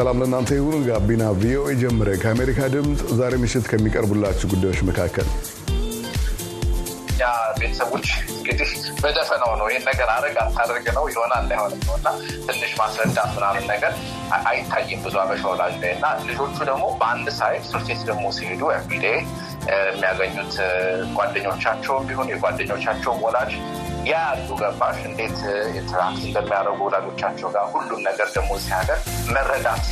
ሰላም ለእናንተ ይሁን። ጋቢና ቪኦኤ ጀምረ። ከአሜሪካ ድምፅ ዛሬ ምሽት ከሚቀርቡላችሁ ጉዳዮች መካከል የኛ ቤተሰቦች እንግዲህ በደፈናው ነው። ይህን ነገር አረግ አታደርግ ነው። ይሆናል አይሆንም ነው እና ትንሽ ማስረዳት ምናምን ነገር አይታይም ብዙ አበሻ ወላጅ ላይ እና ልጆቹ ደግሞ በአንድ side ቤት ደግሞ ሲሄዱ everyday የሚያገኙት ጓደኞቻቸውም ቢሆን የጓደኞቻቸውም ወላጅ ያ ያሉ ገባሽ? እንዴት interact እንደሚያደርጉ ወላጆቻቸው ጋር ሁሉም ነገር ደግሞ እዚህ መረዳት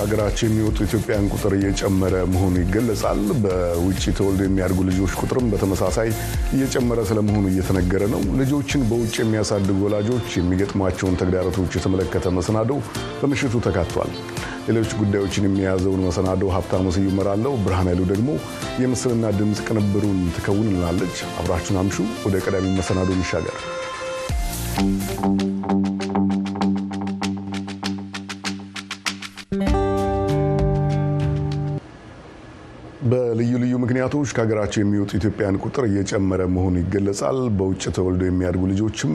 ከሀገራቸው የሚወጡ ኢትዮጵያውያን ቁጥር እየጨመረ መሆኑ ይገለጻል። በውጭ ተወልዶ የሚያድጉ ልጆች ቁጥርም በተመሳሳይ እየጨመረ ስለመሆኑ እየተነገረ ነው። ልጆችን በውጭ የሚያሳድጉ ወላጆች የሚገጥሟቸውን ተግዳሮቶች የተመለከተ መሰናዶ በምሽቱ ተካቷል። ሌሎች ጉዳዮችን የሚያዘውን መሰናዶ ሀብታሙ ስዩም እመራለሁ። ብርሃን ኃይሉ ደግሞ የምስልና ድምፅ ቅንብሩን ትከውንልናለች። አብራችሁን አምሹ። ወደ ቀዳሚ መሰናዶ እንሻገር። ምክንያቶች ከሀገራቸው የሚወጡ ኢትዮጵያን ቁጥር እየጨመረ መሆኑ ይገለጻል። በውጭ ተወልደው የሚያድጉ ልጆችም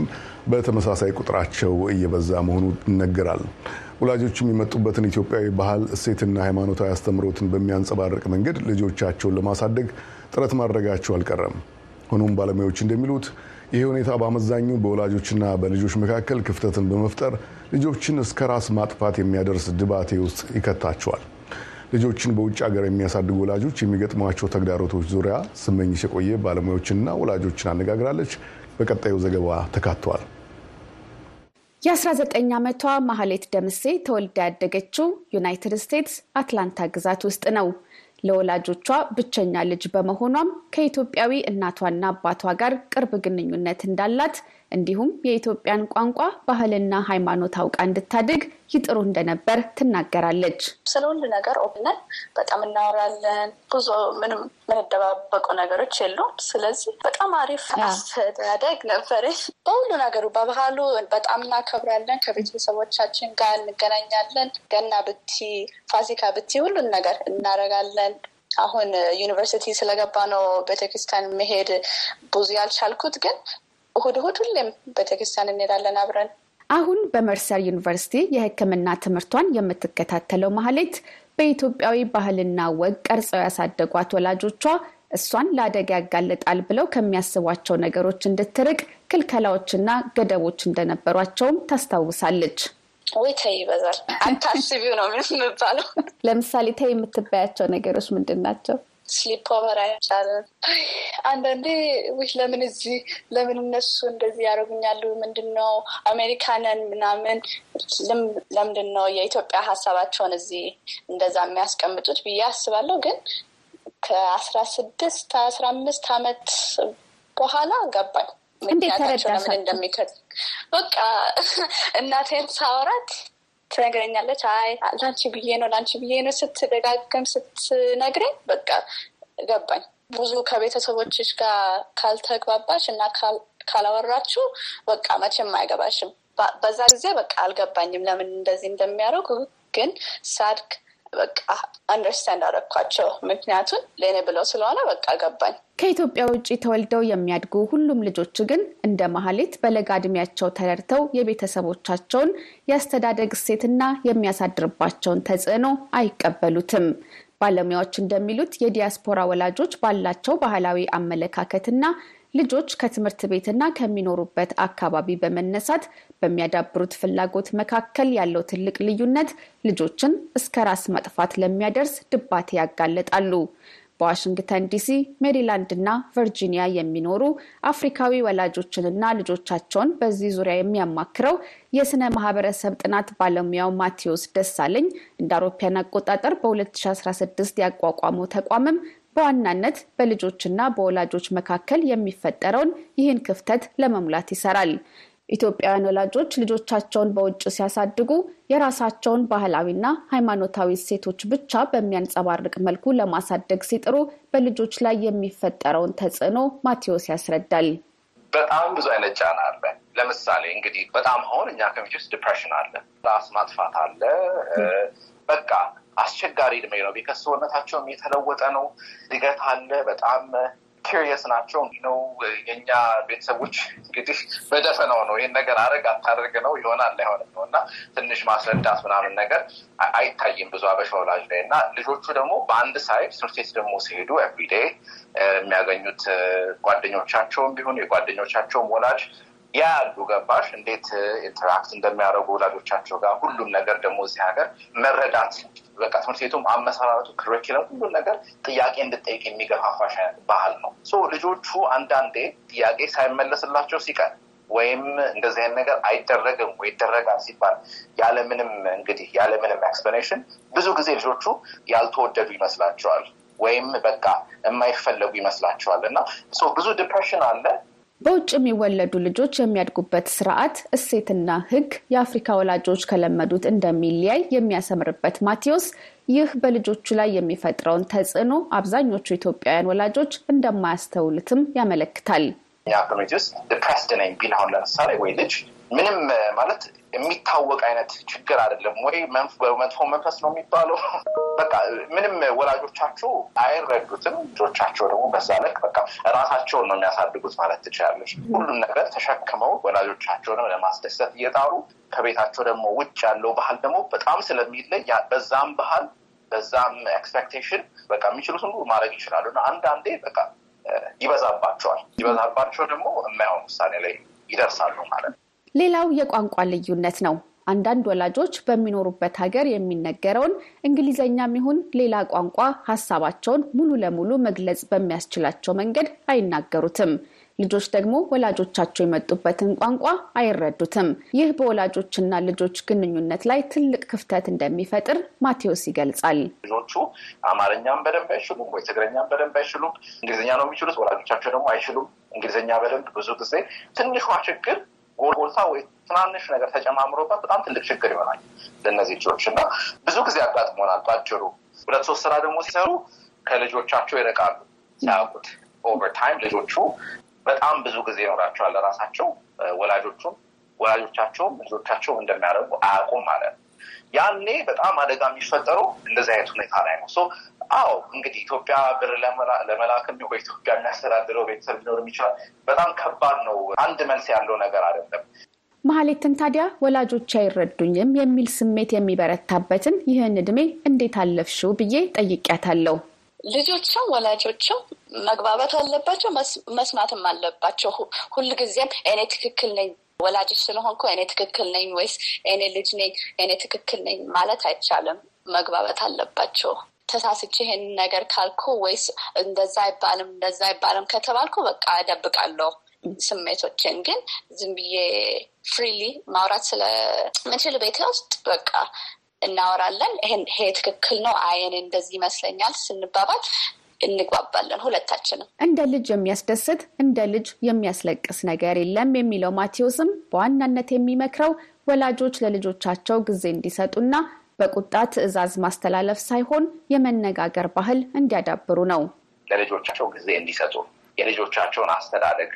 በተመሳሳይ ቁጥራቸው እየበዛ መሆኑ ይነገራል። ወላጆችም የመጡበትን ኢትዮጵያዊ ባህል፣ እሴትና ሃይማኖታዊ አስተምህሮትን በሚያንጸባርቅ መንገድ ልጆቻቸውን ለማሳደግ ጥረት ማድረጋቸው አልቀረም። ሆኖም ባለሙያዎች እንደሚሉት ይህ ሁኔታ በአመዛኙ በወላጆችና በልጆች መካከል ክፍተትን በመፍጠር ልጆችን እስከ ራስ ማጥፋት የሚያደርስ ድባቴ ውስጥ ይከታቸዋል። ልጆችን በውጭ ሀገር የሚያሳድጉ ወላጆች የሚገጥሟቸው ተግዳሮቶች ዙሪያ ስመኝሽ የቆየ ባለሙያዎችንና ወላጆችን አነጋግራለች። በቀጣዩ ዘገባ ተካተዋል። የ19 ዓመቷ ማህሌት ደምሴ ተወልዳ ያደገችው ዩናይትድ ስቴትስ አትላንታ ግዛት ውስጥ ነው። ለወላጆቿ ብቸኛ ልጅ በመሆኗም ከኢትዮጵያዊ እናቷና አባቷ ጋር ቅርብ ግንኙነት እንዳላት እንዲሁም የኢትዮጵያን ቋንቋ ባህልና ሃይማኖት አውቃ እንድታድግ ይጥሩ እንደነበር ትናገራለች። ስለ ሁሉ ነገር ኦብነን በጣም እናወራለን። ብዙ ምንም የምንደባበቁ ነገሮች የሉም። ስለዚህ በጣም አሪፍ አስተዳደግ ነበር። በሁሉ ነገሩ በባህሉ በጣም እናከብራለን። ከቤተሰቦቻችን ጋር እንገናኛለን። ገና ብቲ፣ ፋሲካ ብቲ ሁሉን ነገር እናደርጋለን። አሁን ዩኒቨርሲቲ ስለገባ ነው ቤተክርስቲያን መሄድ ብዙ ያልቻልኩት ግን እሁድ እሁድ ሁሌም ቤተክርስቲያን እንሄዳለን አብረን። አሁን በመርሰር ዩኒቨርሲቲ የሕክምና ትምህርቷን የምትከታተለው ማህሌት በኢትዮጵያዊ ባህልና ወግ ቀርጸው ያሳደጓት ወላጆቿ እሷን ለአደጋ ያጋልጣል ብለው ከሚያስቧቸው ነገሮች እንድትርቅ ክልከላዎችና ገደቦች እንደነበሯቸውም ታስታውሳለች። ወይ ተይ ይበዛል፣ አታስቢው ነው የምባለው። ለምሳሌ ተይ የምትባያቸው ነገሮች ምንድን ናቸው? sleepover አይቻልም። አንዳንዴ ውይ ለምን እዚህ ለምን እነሱ እንደዚህ ያደርጉኛሉ? ምንድን ነው አሜሪካንን ምናምን ለምንድን ነው የኢትዮጵያ ሀሳባቸውን እዚህ እንደዛ የሚያስቀምጡት ብዬ አስባለሁ። ግን ከአስራ ስድስት አስራ አምስት አመት በኋላ ገባኝ ምክንያታቸው ለምን እንደሚከት በቃ እናቴን ሳወራት ትነግረኛለች። አይ ላንቺ ብዬ ነው ላንቺ ብዬ ነው ስትደጋገም ስትነግረኝ በቃ ገባኝ። ብዙ ከቤተሰቦችሽ ጋር ካልተግባባሽ እና ካላወራችሁ በቃ መቼም አይገባሽም። በዛ ጊዜ በቃ አልገባኝም ለምን እንደዚህ እንደሚያደርጉ ግን ሳድግ በቃ አንደርስታንድ አደረኳቸው። ምክንያቱን ለእኔ ብለው ስለሆነ በቃ ገባኝ። ከኢትዮጵያ ውጭ ተወልደው የሚያድጉ ሁሉም ልጆች ግን እንደ ማህሌት በለጋ እድሜያቸው ተረድተው የቤተሰቦቻቸውን የአስተዳደግ እሴትና የሚያሳድርባቸውን ተጽዕኖ አይቀበሉትም። ባለሙያዎች እንደሚሉት የዲያስፖራ ወላጆች ባላቸው ባህላዊ አመለካከትና ልጆች ከትምህርት ቤትና ከሚኖሩበት አካባቢ በመነሳት በሚያዳብሩት ፍላጎት መካከል ያለው ትልቅ ልዩነት ልጆችን እስከ ራስ ማጥፋት ለሚያደርስ ድባቴ ያጋለጣሉ። በዋሽንግተን ዲሲ፣ ሜሪላንድ እና ቨርጂኒያ የሚኖሩ አፍሪካዊ ወላጆችንና ልጆቻቸውን በዚህ ዙሪያ የሚያማክረው የስነ ማህበረሰብ ጥናት ባለሙያው ማቴዎስ ደሳለኝ እንደ አውሮፓውያን አቆጣጠር በ2016 ያቋቋመው ተቋምም በዋናነት በልጆችና በወላጆች መካከል የሚፈጠረውን ይህን ክፍተት ለመሙላት ይሰራል። ኢትዮጵያውያን ወላጆች ልጆቻቸውን በውጭ ሲያሳድጉ የራሳቸውን ባህላዊና ሃይማኖታዊ እሴቶች ብቻ በሚያንጸባርቅ መልኩ ለማሳደግ ሲጥሩ በልጆች ላይ የሚፈጠረውን ተጽዕኖ ማቴዎስ ያስረዳል። በጣም ብዙ አይነት ጫና አለ። ለምሳሌ እንግዲህ በጣም አሁን እኛ community ውስጥ depression አለ፣ ራስ ማጥፋት አለ። በቃ አስቸጋሪ እድሜ ነው። ቤተሰብነታቸውም የተለወጠ ነው። እድገት አለ። በጣም curious ናቸው። ነው የኛ ቤተሰቦች እንግዲህ በደፈናው ነው ይህን ነገር አረግ አታደርግ ነው ይሆናል አይሆንም ነው። እና ትንሽ ማስረዳት ምናምን ነገር አይታይም ብዙ አበሻ ወላጅ ላይ። እና ልጆቹ ደግሞ በአንድ side ትምህርት ቤት ደግሞ ሲሄዱ everyday የሚያገኙት ጓደኞቻቸውም ቢሆን የጓደኞቻቸውም ወላጅ ያ ያሉ ገባሽ እንዴት interact እንደሚያደርጉ ወላጆቻቸው ጋር ሁሉም ነገር ደግሞ እዚህ ሀገር መረዳት በቃ ትምህርት ቤቱም አመሰራረቱ curriculum ሁሉም ነገር ጥያቄ እንድጠይቅ የሚገፋፋሽ ባህል ነው። ልጆቹ አንዳንዴ ጥያቄ ሳይመለስላቸው ሲቀር ወይም እንደዚህ አይነት ነገር አይደረግም ወይ ይደረጋል ሲባል ያለምንም እንግዲህ ያለምንም explanation ብዙ ጊዜ ልጆቹ ያልተወደዱ ይመስላቸዋል ወይም በቃ የማይፈለጉ ይመስላቸዋል እና ብዙ depression አለ። በውጭ የሚወለዱ ልጆች የሚያድጉበት ስርዓት፣ እሴትና ሕግ የአፍሪካ ወላጆች ከለመዱት እንደሚለያይ የሚያሰምርበት ማቴዎስ ይህ በልጆቹ ላይ የሚፈጥረውን ተጽዕኖ አብዛኞቹ ኢትዮጵያውያን ወላጆች እንደማያስተውሉትም ያመለክታል። ምንም ማለት የሚታወቅ አይነት ችግር አይደለም ወይ መጥፎ መንፈስ ነው የሚባለው። በቃ ምንም ወላጆቻቸው አይረዱትም። ልጆቻቸው ደግሞ በዛ ልክ በቃ ራሳቸውን ነው የሚያሳድጉት ማለት ትችላለች። ሁሉም ነገር ተሸክመው ወላጆቻቸውንም ለማስደሰት እየጣሩ ከቤታቸው ደግሞ ውጭ ያለው ባህል ደግሞ በጣም ስለሚለይ በዛም ባህል በዛም expectation በቃ የሚችሉትን ሁሉ ማድረግ ይችላሉ እና አንዳንዴ በቃ ይበዛባቸዋል። ይበዛባቸው ደግሞ የማይሆን ውሳኔ ላይ ይደርሳሉ ማለት ነው። ሌላው የቋንቋ ልዩነት ነው። አንዳንድ ወላጆች በሚኖሩበት ሀገር የሚነገረውን እንግሊዘኛም ይሁን ሌላ ቋንቋ ሀሳባቸውን ሙሉ ለሙሉ መግለጽ በሚያስችላቸው መንገድ አይናገሩትም። ልጆች ደግሞ ወላጆቻቸው የመጡበትን ቋንቋ አይረዱትም። ይህ በወላጆችና ልጆች ግንኙነት ላይ ትልቅ ክፍተት እንደሚፈጥር ማቴዎስ ይገልጻል። ልጆቹ አማርኛም በደንብ አይችሉም ወይ ትግርኛም በደንብ አይችሉም። እንግሊዝኛ ነው የሚችሉት፣ ወላጆቻቸው ደግሞ አይችሉም እንግሊዝኛ በደንብ ብዙ ጊዜ ትንሿ ችግር ጎልጎልታ ወይ ትናንሽ ነገር ተጨማምሮበት በጣም ትልቅ ችግር ይሆናል ለእነዚህ ልጆች እና ብዙ ጊዜ አጋጥሞናል። ባጭሩ ሁለት ሶስት ስራ ደግሞ ሲሰሩ ከልጆቻቸው ይርቃሉ። ሲያውቁት over time ልጆቹ በጣም ብዙ ጊዜ ይኖራቸዋል ለራሳቸው ወላጆቹም ወላጆቻቸውም ልጆቻቸውም እንደሚያደርጉ አያውቁም ማለት ነው። ያኔ በጣም አደጋ የሚፈጠረው እንደዚህ አይነት ሁኔታ ላይ ነው። አዎ እንግዲህ ኢትዮጵያ ብር ለመላክም ኢትዮጵያ የሚያስተዳድረው ቤተሰብ ሊኖርም ይችላል። በጣም ከባድ ነው። አንድ መልስ ያለው ነገር አይደለም። መሀሌትን ታዲያ ወላጆች አይረዱኝም የሚል ስሜት የሚበረታበትን ይህን እድሜ እንዴት አለፍሽው ብዬ ጠይቄያታለሁ። ልጆችም ወላጆችም መግባባት አለባቸው፣ መስማትም አለባቸው። ሁልጊዜም እኔ ትክክል ነኝ ወላጆች ስለሆንኩ እኔ ትክክል ነኝ ወይስ እኔ ልጅ ነኝ እኔ ትክክል ነኝ ማለት አይቻልም። መግባባት አለባቸው። ተሳስቼ ይሄን ነገር ካልኩ ወይስ እንደዛ አይባልም እንደዛ አይባልም ከተባልኩ በቃ እደብቃለሁ ስሜቶችን። ግን ዝም ብዬ ፍሪሊ ማውራት ስለምችል ቤቴ ውስጥ በቃ እናወራለን። ይሄ ትክክል ነው፣ አየን እንደዚህ ይመስለኛል ስንባባል እንግባባለን ሁለታችንም። እንደ ልጅ የሚያስደስት እንደ ልጅ የሚያስለቅስ ነገር የለም የሚለው ማቴዎስም በዋናነት የሚመክረው ወላጆች ለልጆቻቸው ጊዜ እንዲሰጡና በቁጣ ትዕዛዝ ማስተላለፍ ሳይሆን የመነጋገር ባህል እንዲያዳብሩ ነው። ለልጆቻቸው ጊዜ እንዲሰጡ የልጆቻቸውን አስተዳደግ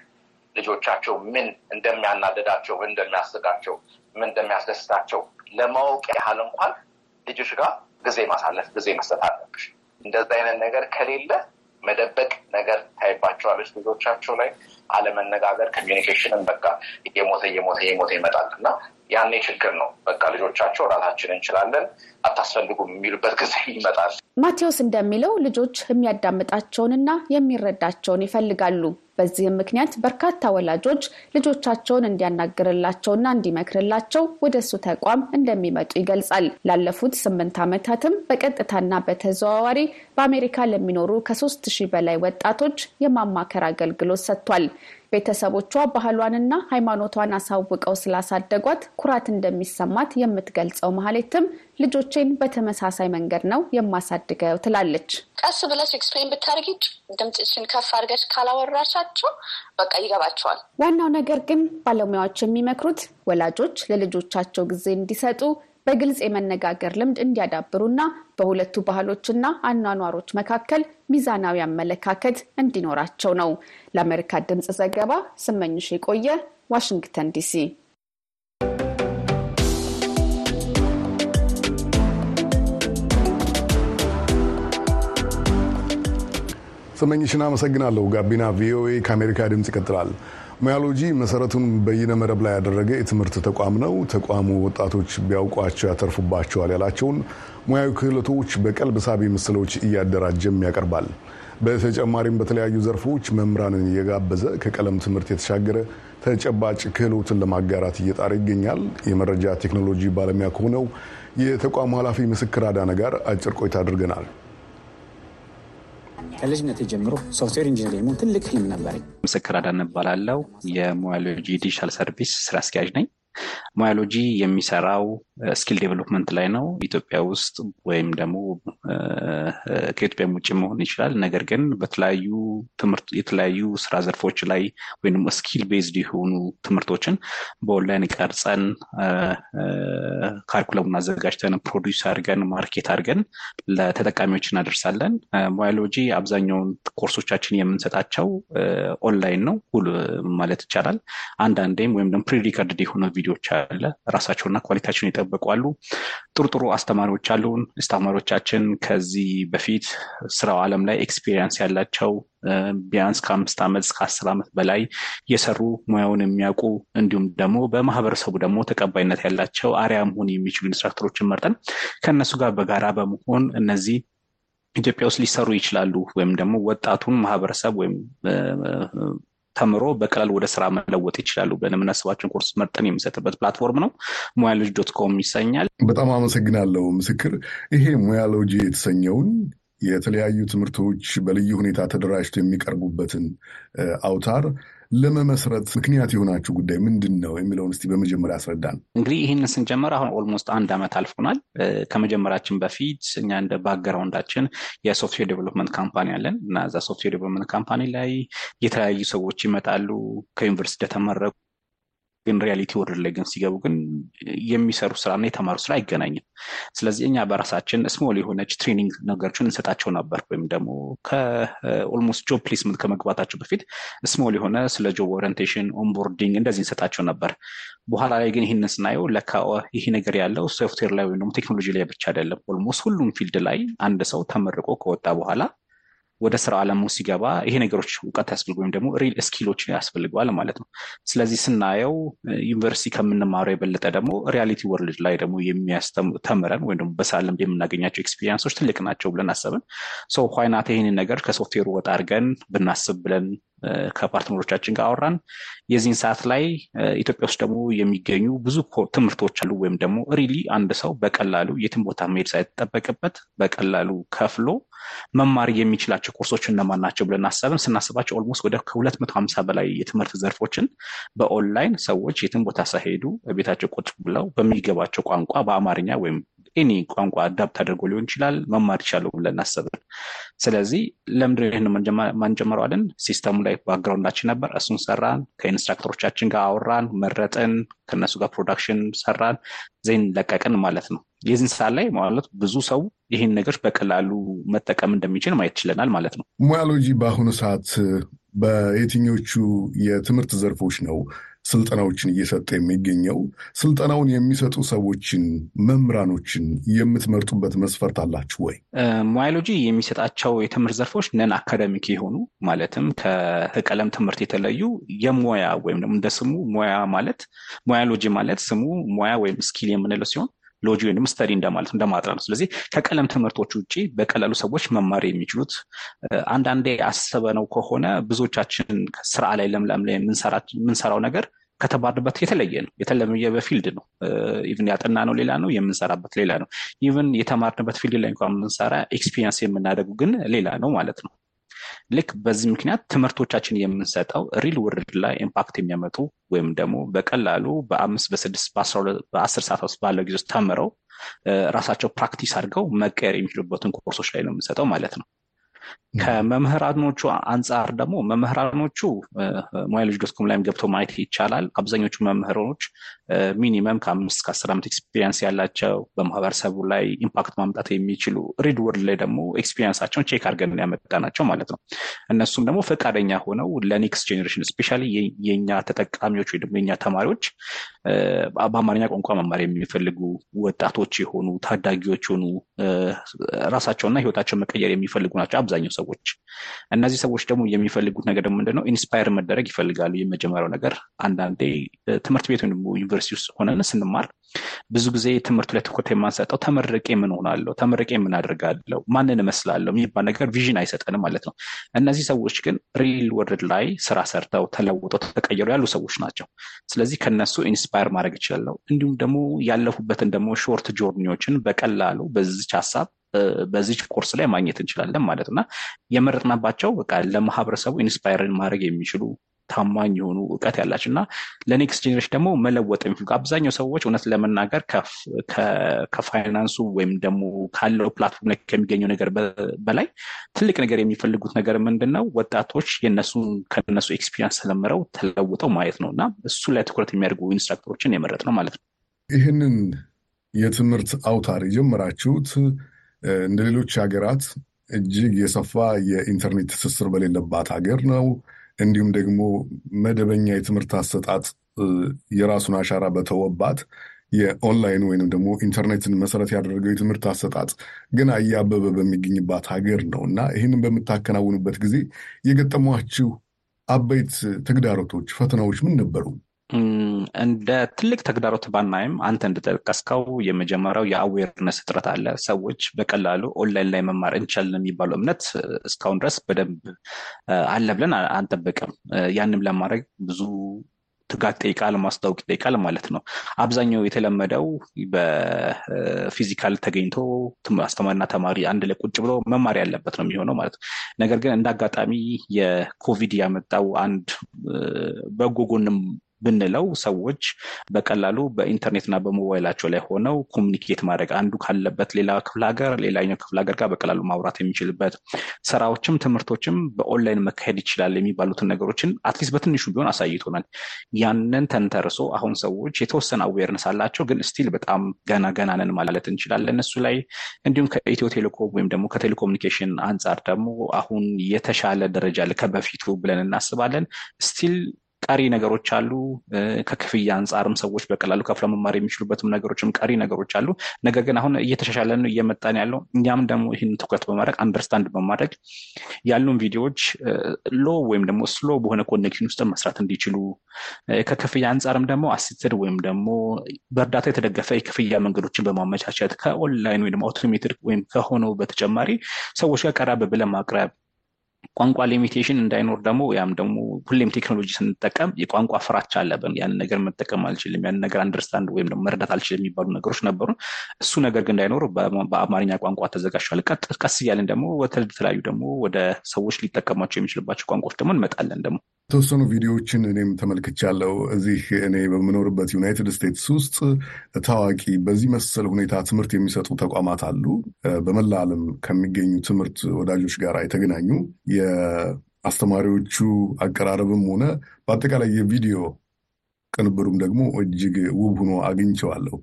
ልጆቻቸው ምን እንደሚያናደዳቸው፣ ምን እንደሚያስጋቸው፣ ምን እንደሚያስደስታቸው ለማወቅ ያህል እንኳን ልጆች ጋር ጊዜ ማሳለፍ ጊዜ መስጠት አለብሽ። እንደዚ አይነት ነገር ከሌለ መደበቅ ነገር ታይባቸዋለች ልጆቻቸው ላይ አለመነጋገር፣ ኮሚኒኬሽንን በቃ እየሞተ እየሞተ እየሞተ ይመጣል እና ያኔ ችግር ነው። በቃ ልጆቻቸው ራሳችን እንችላለን አታስፈልጉም የሚሉበት ጊዜ ይመጣል። ማቴዎስ እንደሚለው ልጆች የሚያዳምጣቸውንና የሚረዳቸውን ይፈልጋሉ። በዚህም ምክንያት በርካታ ወላጆች ልጆቻቸውን እንዲያናግርላቸውና እንዲመክርላቸው ወደ እሱ ተቋም እንደሚመጡ ይገልጻል። ላለፉት ስምንት ዓመታትም በቀጥታና በተዘዋዋሪ በአሜሪካ ለሚኖሩ ከሶስት ሺህ በላይ ወጣቶች የማማከር አገልግሎት ሰጥቷል። ቤተሰቦቿ ባህሏንና ሃይማኖቷን አሳውቀው ስላሳደጓት ኩራት እንደሚሰማት የምትገልጸው መሀሌትም ልጆቼን በተመሳሳይ መንገድ ነው የማሳድገው ትላለች። ቀስ ብለሽ explain ብታደርጊ ድምፅሽን ከፍ አድርገሽ ካላወራሻቸው በቃ ይገባቸዋል። ዋናው ነገር ግን ባለሙያዎች የሚመክሩት ወላጆች ለልጆቻቸው ጊዜ እንዲሰጡ በግልጽ የመነጋገር ልምድ እንዲያዳብሩና በሁለቱ ባህሎችና አኗኗሮች መካከል ሚዛናዊ አመለካከት እንዲኖራቸው ነው። ለአሜሪካ ድምፅ ዘገባ ስመኝሽ የቆየ ዋሽንግተን ዲሲ። ስመኝሽን አመሰግናለሁ። ጋቢና ቪኦኤ ከአሜሪካ ድምፅ ይቀጥላል። ሙያሎጂ መሰረቱን በይነ መረብ ላይ ያደረገ የትምህርት ተቋም ነው። ተቋሙ ወጣቶች ቢያውቋቸው ያተርፉባቸዋል ያላቸውን ሙያዊ ክህሎቶች በቀልብ ሳቢ ምስሎች እያደራጀም ያቀርባል። በተጨማሪም በተለያዩ ዘርፎች መምህራንን እየጋበዘ ከቀለም ትምህርት የተሻገረ ተጨባጭ ክህሎትን ለማጋራት እየጣረ ይገኛል። የመረጃ ቴክኖሎጂ ባለሙያ ከሆነው የተቋሙ ኃላፊ ምስክር አዳነ ጋር አጭር ቆይታ አድርገናል። ከልጅነት ጀምሮ software engineer የመሆን ትልቅ ህልም ነበረኝ። ምስክር አዳነ እባላለሁ። የሙያሎጂ digital service ስራ አስኪያጅ ነኝ። ሙያሎጂ የሚሰራው skill development ላይ ነው። ኢትዮጵያ ውስጥ ወይም ደግሞ ከኢትዮጵያም ውጭ መሆን ይችላል። ነገር ግን በተለያዩ ትምህርት የተለያዩ ስራ ዘርፎች ላይ ወይም skill based የሆኑ ትምህርቶችን በኦንላይን ቀርጸን curriculum ኡን አዘጋጅተን produce አድርገን market አድርገን ለተጠቃሚዎች እናደርሳለን። ሙያሎጂ አብዛኛውን ኮርሶቻችን የምንሰጣቸው ኦንላይን ነው ሁሉ ማለት ይቻላል። አንዳንዴም ወይም ደግሞ pre-record የሆነ ቪዲዮዎች አለ ራሳቸውና quality ያቸውን ይጠብቋሉ። ጥሩ ጥሩ አስተማሪዎች አሉን። አስተማሪዎቻችን ከዚህ በፊት ስራው ዓለም ላይ experience ያላቸው ቢያንስ ከአምስት ዓመት እስከ አስር ዓመት በላይ የሰሩ ሙያውን የሚያውቁ እንዲሁም ደግሞ በማህበረሰቡ ደግሞ ተቀባይነት ያላቸው አርአያ መሆን የሚችሉ instructor ኦችን መርጠን ከእነሱ ጋር በጋራ በመሆን እነዚህ ኢትዮጵያ ውስጥ ሊሰሩ ይችላሉ ወይም ደግሞ ወጣቱን ማህበረሰብ ወይም ተምሮ በቀላል ወደ ስራ መለወጥ ይችላሉ ብለን የምናስባቸውን ኮርስ መርጠን የሚሰጥበት platform ነው። ሙያሎጂ dot com ይሰኛል። በጣም አመሰግናለሁ ምስክር። ይሄ ሙያሎጂ የተሰኘውን የተለያዩ ትምህርቶች በልዩ ሁኔታ ተደራጅተው የሚቀርቡበትን አውታር ለመመስረት ምክንያት የሆናችሁ ጉዳይ ምንድን ነው የሚለውን እስቲ በመጀመሪያ አስረዳን። እንግዲህ ይህንን ስንጀምር አሁን almost አንድ ዓመት አልፎናል። ከመጀመራችን በፊት እኛ እንደ background ኣችን የ software development company አለን እና እዛ software development company ላይ የተለያዩ ሰዎች ይመጣሉ ከዩኒቨርሲቲ እንደተመረቁ ግን reality world ላይ ግን ሲገቡ ግን የሚሰሩ ስራና የተማሩ ስራ አይገናኝም። ስለዚህ እኛ በራሳችን small የሆነች training ነገሮችን እንሰጣቸው ነበር። ወይም ደግሞ ከ almost job placement ከመግባታቸው በፊት small የሆነ ስለ job orientation፣ onboarding እንደዚህ እንሰጣቸው ነበር። በኋላ ላይ ግን ይህንን ስናየው ለካ ይሄ ነገር ያለው ሶፍትዌር ላይ ወይም ቴክኖሎጂ ላይ ብቻ አይደለም። almost ሁሉም field ላይ አንድ ሰው ተመርቆ ከወጣ በኋላ ወደ ስራ ዓለሙ ሲገባ ይሄ ነገሮች እውቀት ያስፈልግ ወይም ደግሞ real skill ኦች ያስፈልገዋል ማለት ነው። ስለዚህ ስናየው ዩኒቨርሲቲ ከምንማረው የበለጠ ደግሞ reality world ላይ ደግሞ የሚያስተምረን ወይም ደግሞ በስራ ዓለም የምናገኛቸው experience ኦች ትልቅ ናቸው ብለን አሰብን። so why not ይህንን ነገር ከሶፍትዌሩ ወጣ አድርገን ብናስብ ብለን ከ partner ኦቻችን ጋር አወራን። የዚህን ሰዓት ላይ ኢትዮጵያ ውስጥ ደግሞ የሚገኙ ብዙ ትምህርቶች አሉ። ወይም ደግሞ really አንድ ሰው በቀላሉ የትም ቦታ መሄድ ሳይጠበቅበት በቀላሉ ከፍሎ መማር የሚችላቸው ኮርሶች እነማን ናቸው ብለን አሰብን። ስናስባቸው almost ወደ ከሁለት መቶ ሀምሳ በላይ የትምህርት ዘርፎችን በኦንላይን ሰዎች የትም ቦታ ሳይሄዱ ቤታቸው ቁጭ ብለው በሚገባቸው ቋንቋ በአማርኛ ወይም any ቋንቋ adapt አድርጎ ሊሆን ይችላል መማር ይችላሉ ብለን አሰብን። ስለዚህ ለምንድን ይህን ማንጀምረው አልን? system ኡ ላይ background ኣችን ነበር። እሱን ሰራን፣ ከ instructor ኦቻችን ጋር አወራን፣ መረጥን፣ ከእነሱ ጋር production ሰራን፣ then ለቀቅን ማለት ነው። የዚህን ሰዓት ላይ ማለት ብዙ ሰው ይህን ነገሮች በቀላሉ መጠቀም እንደሚችል ማየት ችለናል ማለት ነው። ሙያሎጂ በአሁኑ ሰዓት በየትኞቹ የትምህርት ዘርፎች ነው ስልጠናዎችን እየሰጠ የሚገኘው? ስልጠናውን የሚሰጡ ሰዎችን መምህራኖችን የምትመርጡበት መስፈርት አላችሁ ወይ? ሙያሎጂ የሚሰጣቸው የትምህርት ዘርፎች non academic የሆኑ ማለትም ከቀለም ትምህርት የተለዩ የሙያ ወይም እንደ ስሙ ሙያ ማለት ሙያሎጂ ማለት ስሙ ሙያ ወይም skill የምንለው ሲሆን logy ወይም study እንደማለት እንደማጥናት ነው። ስለዚህ ከቀለም ትምህርቶች ውጭ በቀላሉ ሰዎች መማር የሚችሉት አንዳንዴ አስበነው ከሆነ ብዙዎቻችን ስራ ላይ ዓለም ላይ የምንሰራው ነገር ከተማርንበት የተለየ ነው። የተለየ በ field ነው። even ያጠናነው ሌላ ነው፣ የምንሰራበት ሌላ ነው። even የተማርንበት field ላይ እንኳን የምንሰራ experience የምናደርጉ ግን ሌላ ነው ማለት ነው። ልክ በዚህ ምክንያት ትምህርቶቻችን የምንሰጠው real world ላይ impact የሚያመጡ ወይም ደግሞ በቀላሉ በአምስት በስድስት በአስር ሰዓት ውስጥ ባለው ጊዜ ውስጥ ተምረው ራሳቸው practice አድርገው መቀየር የሚችሉበትን ኮርሶች ላይ ነው የምንሰጠው ማለት ነው። ከመምህራኖቹ አንጻር ደግሞ መምህራኖቹ ሙያሎጂ dot com ላይም ገብተው ማየት ይቻላል። አብዛኞቹ መምህራኖች minimum ከአምስት ከአስር ዓመት experience ያላቸው በማህበረሰቡ ላይ impact ማምጣት የሚችሉ real world ላይ ደግሞ experience ኣቸውን check አድርገን ያመጣናቸው ማለት ነው። እነሱም ደግሞ ፈቃደኛ ሆነው ለ next generation specially የኛ ተጠቃሚዎች ወይ ደግሞ የኛ ተማሪዎች በአማርኛ ቋንቋ መማር የሚፈልጉ ወጣቶች የሆኑ ታዳጊዎች የሆኑ ራሳቸውና ህይወታቸውን መቀየር የሚፈልጉ ናቸው አብዛኛው ሰዎች። እነዚህ ሰዎች ደግሞ የሚፈልጉት ነገር ደግሞ ምንድነው? inspire መደረግ ይፈልጋሉ። የመጀመሪያው ነገር አንዳንዴ ትምህርት ቤት ወይም ዩኒቨርሲቲ ውስጥ ሆነን ስንማር ብዙ ጊዜ ትምህርቱ ላይ ትኩረት የማንሰጠው ተመርቄ ምን ሆናለሁ፣ ተመርቄ ምን አድርጋለሁ፣ ማንን እመስላለሁ የሚባል ነገር vision አይሰጠንም ማለት ነው። እነዚህ ሰዎች ግን real world ላይ ስራ ሰርተው ተለውጠው ተቀየሩ ያሉ ሰዎች ናቸው። ስለዚህ ከነሱ inspire ማድረግ ይችላለሁ። እንዲሁም ደግሞ ያለፉበትን ደግሞ short journey ዎችን በቀላሉ በዚች ሀሳብ በዚች ኮርስ ላይ ማግኘት እንችላለን ማለት እና የመረጥናባቸው በቃ ለማህበረሰቡ inspire ን ማድረግ የሚችሉ ታማኝ የሆኑ እውቀት ያላቸው እና ለ next generation ደግሞ መለወጥ የሚፈልጉ አብዛኛው ሰዎች እውነት ለመናገር ከፋይናንሱ ወይም ደግሞ ካለው platform ላይ ከሚገኘው ነገር በላይ ትልቅ ነገር የሚፈልጉት ነገር ምንድን ነው? ወጣቶች የነሱን ከነሱ experience ተምረው ተለውጠው ማየት ነው እና እሱ ላይ ትኩረት የሚያደርጉ instructor ኦችን የመረጥነው ማለት ነው። ይህንን የትምህርት አውታር የጀመራችሁት እንደ ሌሎች ሀገራት እጅግ የሰፋ የኢንተርኔት ትስስር በሌለባት ሀገር ነው። እንዲሁም ደግሞ መደበኛ የትምህርት አሰጣጥ የራሱን አሻራ በተወባት የኦንላይን ወይንም ደግሞ ኢንተርኔትን መሰረት ያደረገው የትምህርት አሰጣጥ ገና እያበበ በሚገኝባት ሀገር ነው እና ይህንን በምታከናውኑበት ጊዜ የገጠሟችሁ አበይት ተግዳሮቶች፣ ፈተናዎች ምን ነበሩ? እንደ ትልቅ ተግዳሮት ባናይም አንተ እንደጠቀስከው የመጀመሪያው የ awareness እጥረት አለ። ሰዎች በቀላሉ ኦንላይን ላይ መማር እንችላለን የሚባለው እምነት እስካሁን ድረስ በደንብ አለ ብለን አንጠብቅም። ያንም ለማድረግ ብዙ ትጋት ይጠይቃል፣ ማስታወቅ ይጠይቃል ማለት ነው። አብዛኛው የተለመደው በ physical ተገኝቶ አስተማሪና ተማሪ አንድ ላይ ቁጭ ብሎ መማር ያለበት ነው የሚሆነው ማለት ነው። ነገር ግን እንደ አጋጣሚ የኮቪድ ያመጣው አንድ በጎ ጎንም ብንለው ሰዎች በቀላሉ በኢንተርኔትና በሞባይላቸው ላይ ሆነው communicate ማድረግ አንዱ ካለበት ሌላ ክፍለ ሀገር ሌላኛው ክፍለ ሀገር ጋር በቀላሉ ማውራት የሚችልበት ስራዎችም ትምህርቶችም በኦንላይን መካሄድ ይችላል የሚባሉትን ነገሮችን at least በትንሹ ቢሆን አሳይቶናል። ያንን ተንተርሶ አሁን ሰዎች የተወሰነ awareness አላቸው፣ ግን still በጣም ገና ገና ነን ማለት እንችላለን እሱ ላይ እንዲሁም ከኢትዮ ቴሌኮም ወይም ደግሞ ከቴሌኮሙኒኬሽን አንጻር ደግሞ አሁን የተሻለ ደረጃ ከበፊቱ ብለን እናስባለን still ቀሪ ነገሮች አሉ። ከክፍያ አንጻርም ሰዎች በቀላሉ ከፍለው መማር የሚችሉበትም ነገሮችም ቀሪ ነገሮች አሉ። ነገር ግን አሁን እየተሻሻለ ነው እየመጣን ያለው። እኛም ደግሞ ይህን ትኩረት በማድረግ understand በማድረግ ያሉን ቪዲዮዎች low ወይም ደግሞ slow በሆነ connection ውስጥ መስራት እንዲችሉ ከክፍያ አንጻርም ደግሞ assisted ወይም ደግሞ በእርዳታ የተደገፈ የክፍያ መንገዶችን በማመቻቸት ከኦንላይን ወይም automated ወይም ከሆነው በተጨማሪ ሰዎች ጋር ቀረብ ብለን ማቅረብ ቋንቋ limitation እንዳይኖር ደግሞ ያም ደግሞ ሁሌም ቴክኖሎጂ ስንጠቀም የቋንቋ ፍራቻ አለብን። ያንን ነገር መጠቀም አልችልም፣ ያንን ነገር understand ወይም ደግሞ መረዳት አልችልም የሚባሉ ነገሮች ነበሩ። እሱ ነገር ግን እንዳይኖር በአማርኛ ቋንቋ ተዘጋጅቷል። ቀስ እያለን ደግሞ ወደተለያዩ ደግሞ ወደ ሰዎች ሊጠቀሟቸው የሚችልባቸው ቋንቋዎች ደግሞ እንመጣለን። ደግሞ የተወሰኑ ቪዲዮዎችን እኔም ተመልክቻለሁ። እዚህ እኔ በምኖርበት ዩናይትድ ስቴትስ ውስጥ ታዋቂ በዚህ መሰል ሁኔታ ትምህርት የሚሰጡ ተቋማት አሉ። በመላ ዓለም ከሚገኙ ትምህርት ወዳጆች ጋር የተገናኙ የአስተማሪዎቹ አቀራረብም ሆነ በአጠቃላይ የቪዲዮ ቅንብሩም ደግሞ እጅግ ውብ ሆኖ አግኝቸዋለሁ።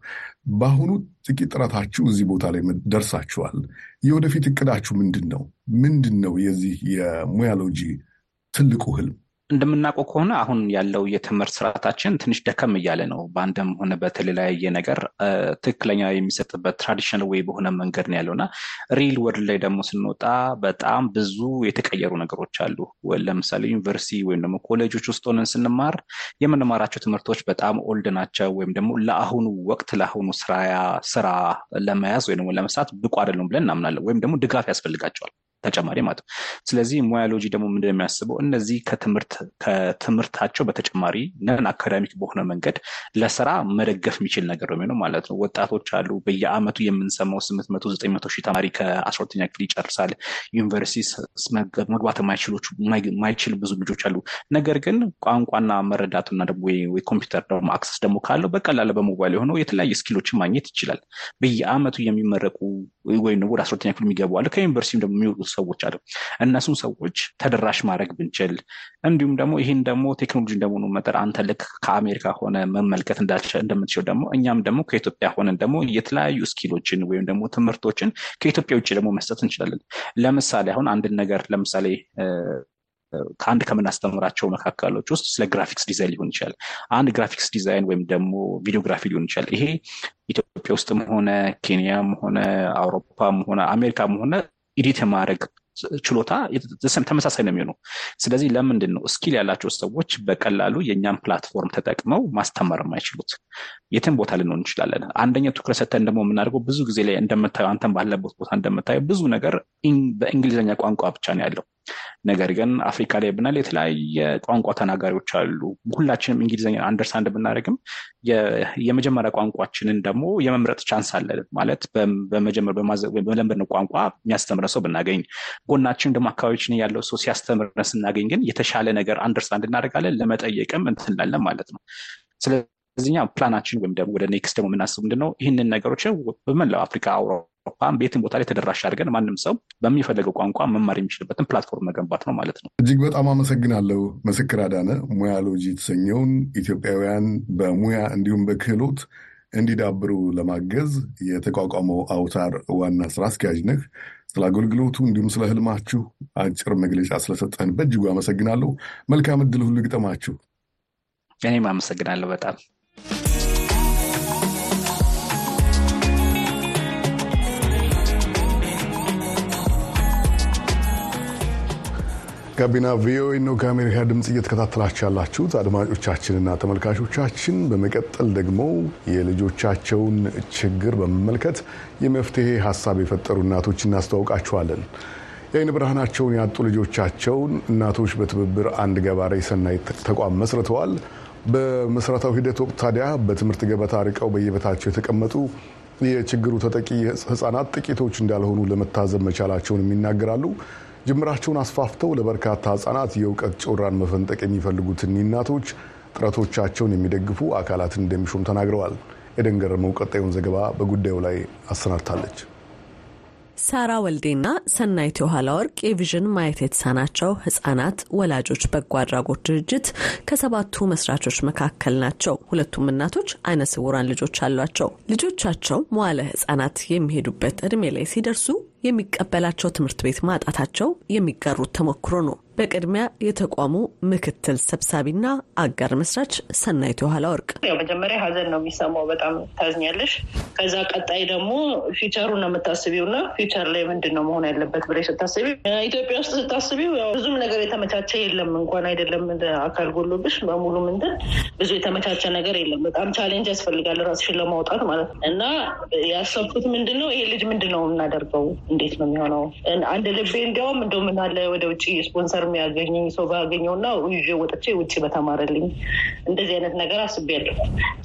በአሁኑ ጥቂት ጥረታችሁ እዚህ ቦታ ላይ ደርሳችኋል። የወደፊት እቅዳችሁ ምንድን ነው? ምንድን ነው የዚህ የሙያሎጂ ትልቁ ህልም? እንደምናውቀው ከሆነ አሁን ያለው የትምህርት ስርዓታችን ትንሽ ደከም እያለ ነው። በአንድም ሆነ በተለያየ ነገር ትክክለኛ የሚሰጥበት traditional ወይ በሆነ መንገድ ነው ያለው real world ላይ ደግሞ ስንወጣ በጣም ብዙ የተቀየሩ ነገሮች አሉ። ለምሳሌ ዩኒቨርሲቲ ወይም ደግሞ ኮሌጆች ውስጥ ሆነን ስንማር የምንማራቸው ትምህርቶች በጣም old ናቸው፣ ወይም ደግሞ ለአሁኑ ወቅት ለአሁኑ ስራ ለመያዝ ወይም ደግሞ ለመስራት ብቁ አይደሉም ብለን እናምናለን። ወይም ደግሞ ድጋፍ ያስፈልጋቸዋል ተጨማሪ ማለት ነው። ስለዚህ ሙያሎጂ ደግሞ ምንድን የሚያስበው እነዚህ ከትምህርታቸው በተጨማሪ ነን አካዳሚክ በሆነ መንገድ ለስራ መደገፍ የሚችል ነገር ነው የሚሆነው ማለት ነው። ወጣቶች አሉ። በየአመቱ የምንሰማው ስምንት መቶ ዘጠኝ መቶ ሺህ ተማሪ ከአስራ ሁለተኛ ክፍል ይጨርሳል። ዩኒቨርሲቲ መግባት የማይችል ብዙ ልጆች አሉ። ነገር ግን ቋንቋና መረዳቱና ደግሞ ኮምፒውተር ደግሞ access ደግሞ ካለው በቀላል በሞባይል የሆነው የተለያየ skill ኦችን ማግኘት ይችላል። በየአመቱ የሚመረቁ ወይም ወደ አስራ ሁለተኛ ክፍል የሚገቡ አሉ። ከዩኒቨርሲቲ ደግሞ የሚወጡ ሰዎች አሉ። እነሱን ሰዎች ተደራሽ ማድረግ ብንችል እንዲሁም ደግሞ ይህን ደግሞ ቴክኖሎጂ እንደመሆኑ መጠን አንተ ልክ ከአሜሪካ ሆነ መመልከት እንደምትችል ደግሞ እኛም ደግሞ ከኢትዮጵያ ሆነን ደግሞ የተለያዩ skill ኦችን ወይም ደግሞ ትምህርቶችን ከኢትዮጵያ ውጭ ደግሞ መስጠት እንችላለን። ለምሳሌ አሁን አንድን ነገር ለምሳሌ ከአንድ ከምናስተምራቸው መካከሎች ውስጥ ስለ graphics design ሊሆን ይችላል። አንድ graphics design ወይም ደግሞ videography ሊሆን ይችላል። ይሄ ኢትዮጵያ ውስጥም ሆነ ኬንያም ሆነ አውሮፓም ሆነ አሜሪካም ሆነ edit የማድረግ ችሎታ ተመሳሳይ ነው የሚሆነው። ስለዚህ ለምንድን ነው skill ያላቸው ሰዎች በቀላሉ የእኛን platform ተጠቅመው ማስተማር የማይችሉት? የትም ቦታ ልንሆን እንችላለን። አንደኛው ትኩረት ሰተን ደግሞ የምናደርገው ብዙ ጊዜ ላይ እንደምታየው አንተን ባለበት ቦታ እንደምታየው ብዙ ነገር በእንግሊዝኛ ቋንቋ ብቻ ነው ያለው። ነገር ግን አፍሪካ ላይ ብንል የተለያየ ቋንቋ ተናጋሪዎች አሉ። ሁላችንም እንግሊዝኛ understand ብናደርግም የመጀመሪያ ቋንቋችንን ደግሞ የመምረጥ chance አለ ማለት በመጀመር በመለመድ ቋንቋ የሚያስተምረን ሰው ብናገኝ፣ ጎናችን ደግሞ አካባቢችን ያለው ሰው ሲያስተምረን ስናገኝ ግን የተሻለ ነገር understand እናደርጋለን። ለመጠየቅም እንችላለን ማለት ነው። ስለዚህኛ ፕላናችን ወይም ደግሞ ወደ next ደግሞ የምናስብ ምንድነው ይህንን ነገሮች በመላው አፍሪካ አውሮፓ የትም ቦታ ላይ ተደራሽ አድርገን ማንም ሰው በሚፈልገው ቋንቋ መማር የሚችልበትን platform መገንባት ነው ማለት ነው። እጅግ በጣም አመሰግናለሁ። ምስክር አዳነ ሙያሎጂ የተሰኘውን ኢትዮጵያውያን በሙያ እንዲሁም በክህሎት እንዲዳብሩ ለማገዝ የተቋቋመው አውታር ዋና ስራ አስኪያጅ ነህ። ስለ አገልግሎቱ እንዲሁም ስለ ህልማችሁ አጭር መግለጫ ስለሰጠህን በእጅጉ አመሰግናለሁ። መልካም እድል ሁሉ ይግጠማችሁ። እኔም አመሰግናለሁ በጣም ጋቢና ቪኦኤ ነው ከአሜሪካ ድምፅ እየተከታተላችሁ ያላችሁት አድማጮቻችንና ተመልካቾቻችን። በመቀጠል ደግሞ የልጆቻቸውን ችግር በመመልከት የመፍትሄ ሀሳብ የፈጠሩ እናቶች እናስተዋውቃችኋለን። የአይን ብርሃናቸውን ያጡ ልጆቻቸውን እናቶች በትብብር አንድ ገባሬ ሰናይ ተቋም መስርተዋል። በመስረታው ሂደት ወቅት ታዲያ በትምህርት ገበታ ርቀው በየቤታቸው የተቀመጡ የችግሩ ተጠቂ ህጻናት ጥቂቶች እንዳልሆኑ ለመታዘብ መቻላቸውን ይናገራሉ። ጅምራቸውን አስፋፍተው ለበርካታ ህጻናት የእውቀት ጮራን መፈንጠቅ የሚፈልጉትን እናቶች ጥረቶቻቸውን የሚደግፉ አካላትን እንደሚሾም ተናግረዋል። ኤደን ገረመው ቀጣዩን ዘገባ በጉዳዩ ላይ አሰናድታለች። ሳራ ወልዴና ሰናይት የኋላ ወርቅ የቪዥን ማየት የተሳናቸው ህጻናት ወላጆች በጎ አድራጎት ድርጅት ከሰባቱ መስራቾች መካከል ናቸው። ሁለቱም እናቶች አይነ ስውራን ልጆች አሏቸው። ልጆቻቸው መዋለ ህጻናት የሚሄዱበት እድሜ ላይ ሲደርሱ የሚቀበላቸው ትምህርት ቤት ማጣታቸው የሚጋሩት ተሞክሮ ነው። በቅድሚያ የተቋሙ ምክትል ሰብሳቢና አጋር መስራች ሰናይት የኋላ ወርቅ። ያው መጀመሪያ ሀዘን ነው የሚሰማው፣ በጣም ታዝኛለሽ። ከዛ ቀጣይ ደግሞ future ኡን ነው የምታስቢው እና future ላይ ምንድን ነው መሆን ያለበት ብለሽ ስታስቢ ኢትዮጵያ ውስጥ ስታስቢው ብዙም ነገር የተመቻቸ የለም። እንኳን አይደለም አካል ጎሎብሽ በሙሉ ምንድን ብዙ የተመቻቸ ነገር የለም። በጣም challenge ያስፈልጋል ራስሽን ለማውጣት ማለት ነው እና ያሰብኩት ምንድን ነው ይሄ ልጅ ምንድን ነው የምናደርገው እንዴት ነው የሚሆነው? አንድ ልቤ እንዲያውም እንደው ምን አለ ወደ ውጭ ስፖንሰር የሚያገኘኝ ሰው ባገኘው እና ይዤ ወጥቼ ውጭ በተማረልኝ እንደዚህ አይነት ነገር አስቤያለሁ።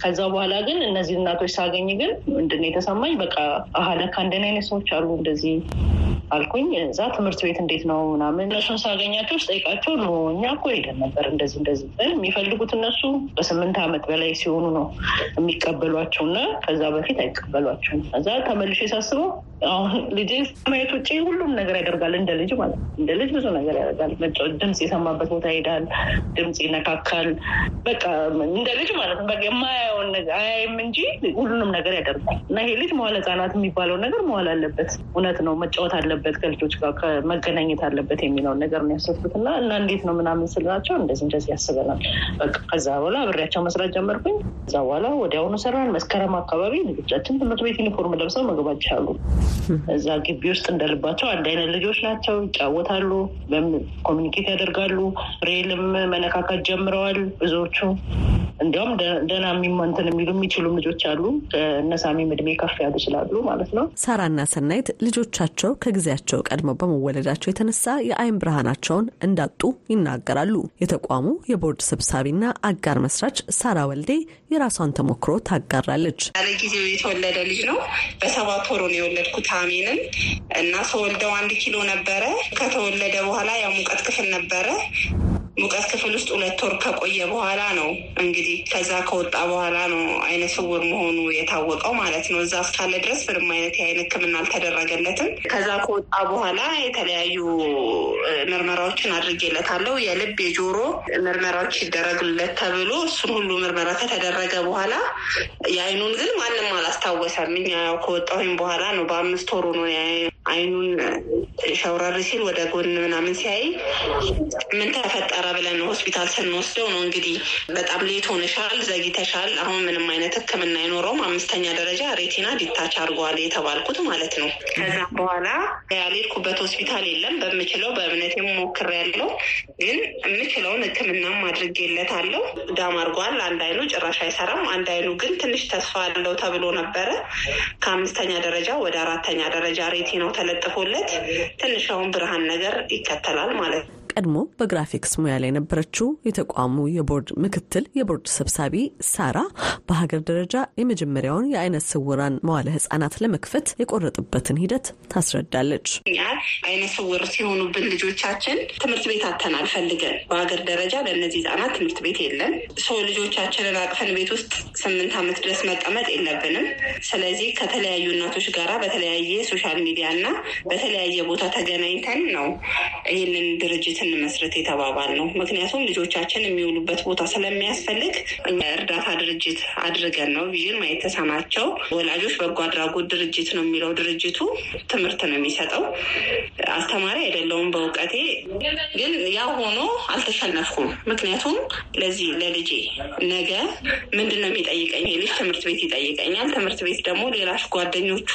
ከዛ በኋላ ግን እነዚህ እናቶች ሳገኝ ግን ምንድን ነው የተሰማኝ? በቃ አሀ ለካ እንደእኔ አይነት ሰዎች አሉ እንደዚህ አልኩኝ። እዛ ትምህርት ቤት እንዴት ነው ምናምን እነሱን ሳገኛቸው ስጠይቃቸው no እኛ እኮ ሄደን ነበር እንደዚህ እንደዚህ የሚፈልጉት እነሱ በስምንት ዓመት በላይ ሲሆኑ ነው የሚቀበሏቸው እና ከዛ በፊት አይቀበሏቸውም። እዛ ተመልሼ ሳስበው አሁን ልጅ ማየት ውጭ ሁሉም ነገር ያደርጋል። እንደ ልጅ ማለት ነው። እንደ ልጅ ብዙ ነገር ያደርጋል። መጫወት፣ ድምፅ የሰማበት ቦታ ይሄዳል፣ ድምፅ ይነካካል። በቃ እንደ ልጅ ማለት ነው። በቃ የማያየውን ነገር አያይም እንጂ ሁሉንም ነገር ያደርጋል እና ይሄ ልጅ መዋለ ሕጻናት የሚባለው ነገር መዋል አለበት። እውነት ነው። መጫወት አለበት፣ ከልጆች ጋር መገናኘት አለበት የሚለውን ነገር ነው ያሰብኩት እና እና እንዴት ነው ምናምን ስላቸው እንደዚህ እንደዚህ ያስበናል። በቃ ከዛ በኋላ አብሬያቸው መስራት ጀመርኩኝ። ከዛ በኋላ ወዲያውኑ ሰራን። መስከረም አካባቢ ልጆቻችን ትምህርት ቤት ዩኒፎርም ለብሰው መግባት ይቻሉ። እዛ ግቢ ውስጥ እንደልባቸው አንድ አይነት ልጆች ናቸው፣ ይጫወታሉ፣ communicate ያደርጋሉ። ብሬልም መነካካት ጀምረዋል ብዙዎቹ። እንዲያውም ደህና የሚመንትን የሚሉ የሚችሉም ልጆች አሉ። እነሳሚም እድሜ ከፍ ያሉ ስላሉ ማለት ነው። ሳራና ሰናይት ልጆቻቸው ከጊዜያቸው ቀድመው በመወለዳቸው የተነሳ የአይን ብርሃናቸውን እንዳጡ ይናገራሉ። የተቋሙ የቦርድ ሰብሳቢና አጋር መስራች ሳራ ወልዴ የራሷን ተሞክሮ ታጋራለች። ያለ ጊዜው የተወለደ ልጅ ነው። በሰባት ወሩ ነው የወለድኩት አሜንን እና ተወልደው አንድ ኪሎ ነበረ። ከተወለደ በኋላ ያው ሙቀት ክፍል ነበረ ሙቀት ክፍል ውስጥ ሁለት ወር ከቆየ በኋላ ነው እንግዲህ ከዛ ከወጣ በኋላ ነው አይነ ስውር መሆኑ የታወቀው ማለት ነው። እዛ እስካለ ድረስ ምንም አይነት የአይን ሕክምና አልተደረገለትም። ከዛ ከወጣ በኋላ የተለያዩ ምርመራዎችን አድርጌለታለሁ። የልብ የጆሮ ምርመራዎች ይደረግለት ተብሎ እሱን ሁሉ ምርመራ ከተደረገ በኋላ የአይኑን ግን ማንም አላስታወሰም። እኛ ከወጣሁኝ በኋላ ነው በአምስት ወሩ ነው አይኑን ሸውረር ሲል ወደ ጎን ምናምን ሲያይ ምን ተፈጠረ ብለን ሆስፒታል ስንወስደው ነው እንግዲህ በጣም late ሆነሻል፣ ዘግይተሻል፣ አሁን ምንም አይነት ሕክምና አይኖረውም፣ አምስተኛ ደረጃ retina detach አድርጓል የተባልኩት ማለት ነው። ከዛ በኋላ ያልሄድኩበት ሆስፒታል የለም። በምችለው በእምነት ሞክሬያለሁ፣ ግን የምችለውን ሕክምናም አድርጌለታለሁ። ዳም አድርጓል። አንድ አይኑ ጭራሽ አይሰራም። አንድ አይኑ ግን ትንሽ ተስፋ አለው ተብሎ ነበረ። ከአምስተኛ ደረጃ ወደ አራተኛ ደረጃ ሬቲናው ተለጥፎለት ትንሽ አሁን ብርሃን ነገር ይከተላል ማለት ነው። ቀድሞ በግራፊክስ ሙያ ላይ የነበረችው የተቋሙ የቦርድ ምክትል የቦርድ ሰብሳቢ ሳራ በሀገር ደረጃ የመጀመሪያውን የአይነ ስውራን መዋለ ህጻናት ለመክፈት የቆረጥበትን ሂደት ታስረዳለች። እኛ አይነ ስውር ሲሆኑብን ልጆቻችን ትምህርት ቤት አተናል ፈልገን በሀገር ደረጃ ለእነዚህ ህጻናት ትምህርት ቤት የለም። ሰው ልጆቻችንን አቅፈን ቤት ውስጥ ስምንት ዓመት ድረስ መቀመጥ የለብንም። ስለዚህ ከተለያዩ እናቶች ጋራ በተለያየ social media እና በተለያየ ቦታ ተገናኝተን ነው ይህንን ድርጅት እንመስረት የተባባል ነው። ምክንያቱም ልጆቻችን የሚውሉበት ቦታ ስለሚያስፈልግ እርዳታ ድርጅት አድርገን ነው vision ማየት የተሳናቸው ወላጆች በጎ አድራጎት ድርጅት ነው የሚለው ድርጅቱ ትምህርት ነው የሚሰጠው። አስተማሪ አይደለውም በእውቀቴ ግን ያ ሆኖ አልተሸነፍኩም። ምክንያቱም ለዚህ ለልጄ ነገ ምንድን ነው የሚጠይቀኝ? ልጅ ትምህርት ቤት ይጠይቀኛል። ትምህርት ቤት ደግሞ ሌላሽ ጓደኞቹ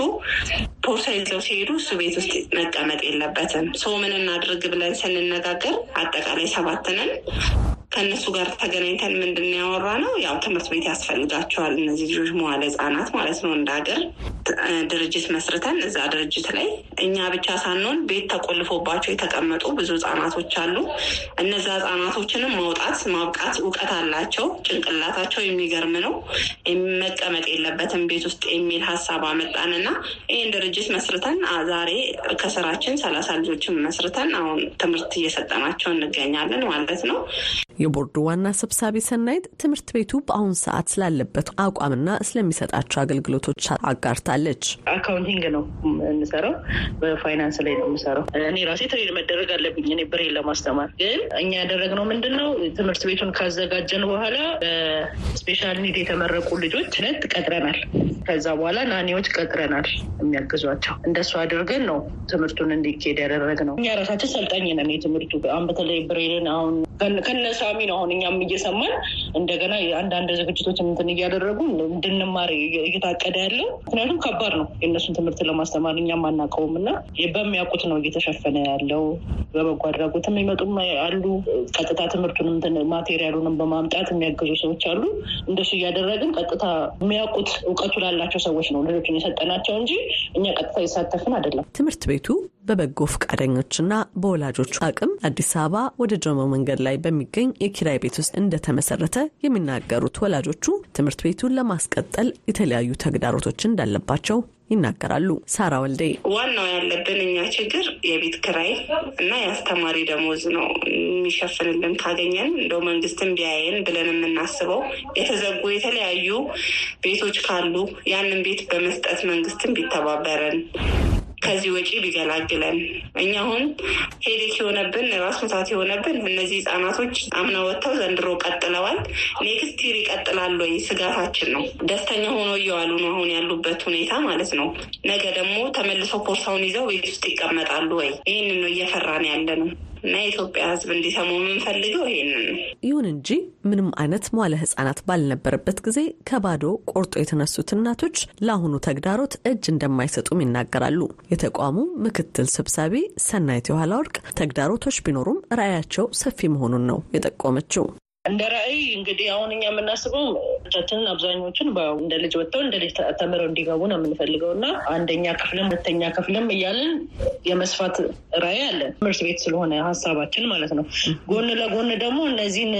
ፖርሳ ይዘው ሲሄዱ እሱ ቤት ውስጥ መቀመጥ የለበትም። ሰው ምን እናድርግ ብለን ስንነጋገር አጠቃላይ ሰባት ነን። ከእነሱ ጋር ተገናኝተን ምንድን ያወራ ነው ያው ትምህርት ቤት ያስፈልጋቸዋል እነዚህ ልጆች መዋለ ህጻናት ማለት ነው። እንደ ሀገር ድርጅት መስርተን እዛ ድርጅት ላይ እኛ ብቻ ሳንሆን ቤት ተቆልፎባቸው የተቀመጡ ብዙ ህጻናቶች አሉ። እነዛ ህጻናቶችንም ማውጣት ማብቃት እውቀት አላቸው። ጭንቅላታቸው የሚገርም ነው። መቀመጥ የለበትም ቤት ውስጥ የሚል ሀሳብ አመጣንና ይህን ድርጅት መስርተን ዛሬ ከስራችን ሰላሳ ልጆችን መስርተን አሁን ትምህርት እየሰጠናቸው እንገኛለን ማለት ነው። የቦርዱ ዋና ሰብሳቢ ሰናይት ትምህርት ቤቱ በአሁን ሰዓት ስላለበት አቋምና ስለሚሰጣቸው አገልግሎቶች አጋርታለች። accounting ነው የምሰራው፣ በፋይናንስ ላይ ነው የምሰራው። እኔ ራሴ train መደረግ አለብኝ እኔ ብሬን ለማስተማር። ግን እኛ ያደረግነው ምንድን ነው ትምህርት ቤቱን ካዘጋጀን በኋላ በ special need የተመረቁ ልጆች ነው ቀጥረናል። ከዛ በኋላ nanny ዎች ቀጥረናል የሚያግዟቸው። እንደሱ አድርገን ነው ትምህርቱን እንዲካሄድ ያደረግነው። እኛ ራሳችን ሰልጣኝ ነን። የትምህርቱ በተለይ ብሬንን አሁን ከነሳሚ ነው አሁን እኛም እየሰማን እንደገና አንዳንድ ዝግጅቶች እንትን እያደረጉ እንድንማር እየታቀደ ያለው ምክንያቱም ከባድ ነው የእነሱን ትምህርት ለማስተማር እኛም አናውቀውም እና በሚያውቁት ነው እየተሸፈነ ያለው። በበጎ አድራጎትም ይመጡም አሉ። ቀጥታ ትምህርቱንም ማቴሪያሉንም በማምጣት የሚያግዙ ሰዎች አሉ። እንደሱ እያደረግን ቀጥታ የሚያውቁት እውቀቱ ላላቸው ሰዎች ነው ልጆችን የሰጠናቸው እንጂ እኛ ቀጥታ የሳተፍን አይደለም። ትምህርት ቤቱ በበጎ ፈቃደኞችና በወላጆቹ አቅም አዲስ አበባ ወደ ጆሞ መንገድ ላይ በሚገኝ የኪራይ ቤት ውስጥ እንደተመሰረተ የሚናገሩት ወላጆቹ ትምህርት ቤቱን ለማስቀጠል የተለያዩ ተግዳሮቶች እንዳለባቸው ይናገራሉ። ሳራ ወልዴ ዋናው ያለብን እኛ ችግር የቤት ኪራይ እና የአስተማሪ ደሞዝ ነው የሚሸፍንልን ካገኘን እንደው መንግስትን ቢያየን ብለን የምናስበው የተዘጉ የተለያዩ ቤቶች ካሉ ያንን ቤት በመስጠት መንግስትን ቢተባበረን ከዚህ ወጪ ቢገላግለን። እኛ አሁን headache የሆነብን ራስ ምታት የሆነብን እነዚህ ህጻናቶች አምና ወጥተው ዘንድሮ ቀጥለዋል። next year ይቀጥላሉ ወይ ስጋታችን ነው። ደስተኛ ሆኖ እየዋሉ ነው አሁን ያሉበት ሁኔታ ማለት ነው። ነገ ደግሞ ተመልሰው ቦርሳውን ይዘው ቤት ውስጥ ይቀመጣሉ ወይ? ይህንን ነው እየፈራን ያለ ነው። እና የኢትዮጵያ ሕዝብ እንዲሰሙ የምንፈልገው ይሄንን ነው። ይሁን እንጂ ምንም አይነት መዋለ ህጻናት ባልነበረበት ጊዜ ከባዶ ቆርጦ የተነሱት እናቶች ለአሁኑ ተግዳሮት እጅ እንደማይሰጡም ይናገራሉ። የተቋሙ ምክትል ሰብሳቢ ሰናይት የኋላ ወርቅ ተግዳሮቶች ቢኖሩም ራዕያቸው ሰፊ መሆኑን ነው የጠቆመችው። እንደ ራዕይ እንግዲህ አሁን እኛ የምናስበው ልጆቻችንን አብዛኞቹን እንደ ልጅ ወጥተው እንደ ልጅ ተምረው እንዲገቡ ነው የምንፈልገው እና አንደኛ ክፍልም ሁለተኛ ክፍልም እያልን የመስፋት ራዕይ አለን። ትምህርት ቤት ስለሆነ ሀሳባችን ማለት ነው። ጎን ለጎን ደግሞ እነዚህን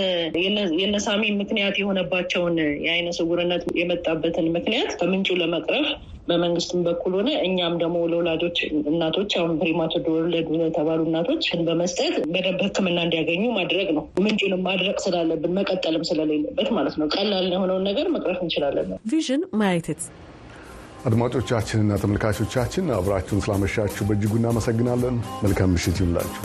የነሳሚ ምክንያት የሆነባቸውን የአይነ ስውርነት የመጣበትን ምክንያት ከምንጩ ለመቅረፍ በመንግስትም በኩል ሆነ እኛም ደግሞ ለወላጆች እናቶች አሁን premature ወለዱ የተባሉ እናቶች በመስጠት በደንብ ሕክምና እንዲያገኙ ማድረግ ነው። ምንጩንም ማድረግ ስላለብን መቀጠልም ስለሌለበት ማለት ነው። ቀላል የሆነውን ነገር መቅረፍ እንችላለን ነው። vision ማየት አድማጮቻችንና ተመልካቾቻችን አብራችሁን ስላመሻችሁ በእጅጉ እናመሰግናለን። መልካም ምሽት ይሁንላችሁ።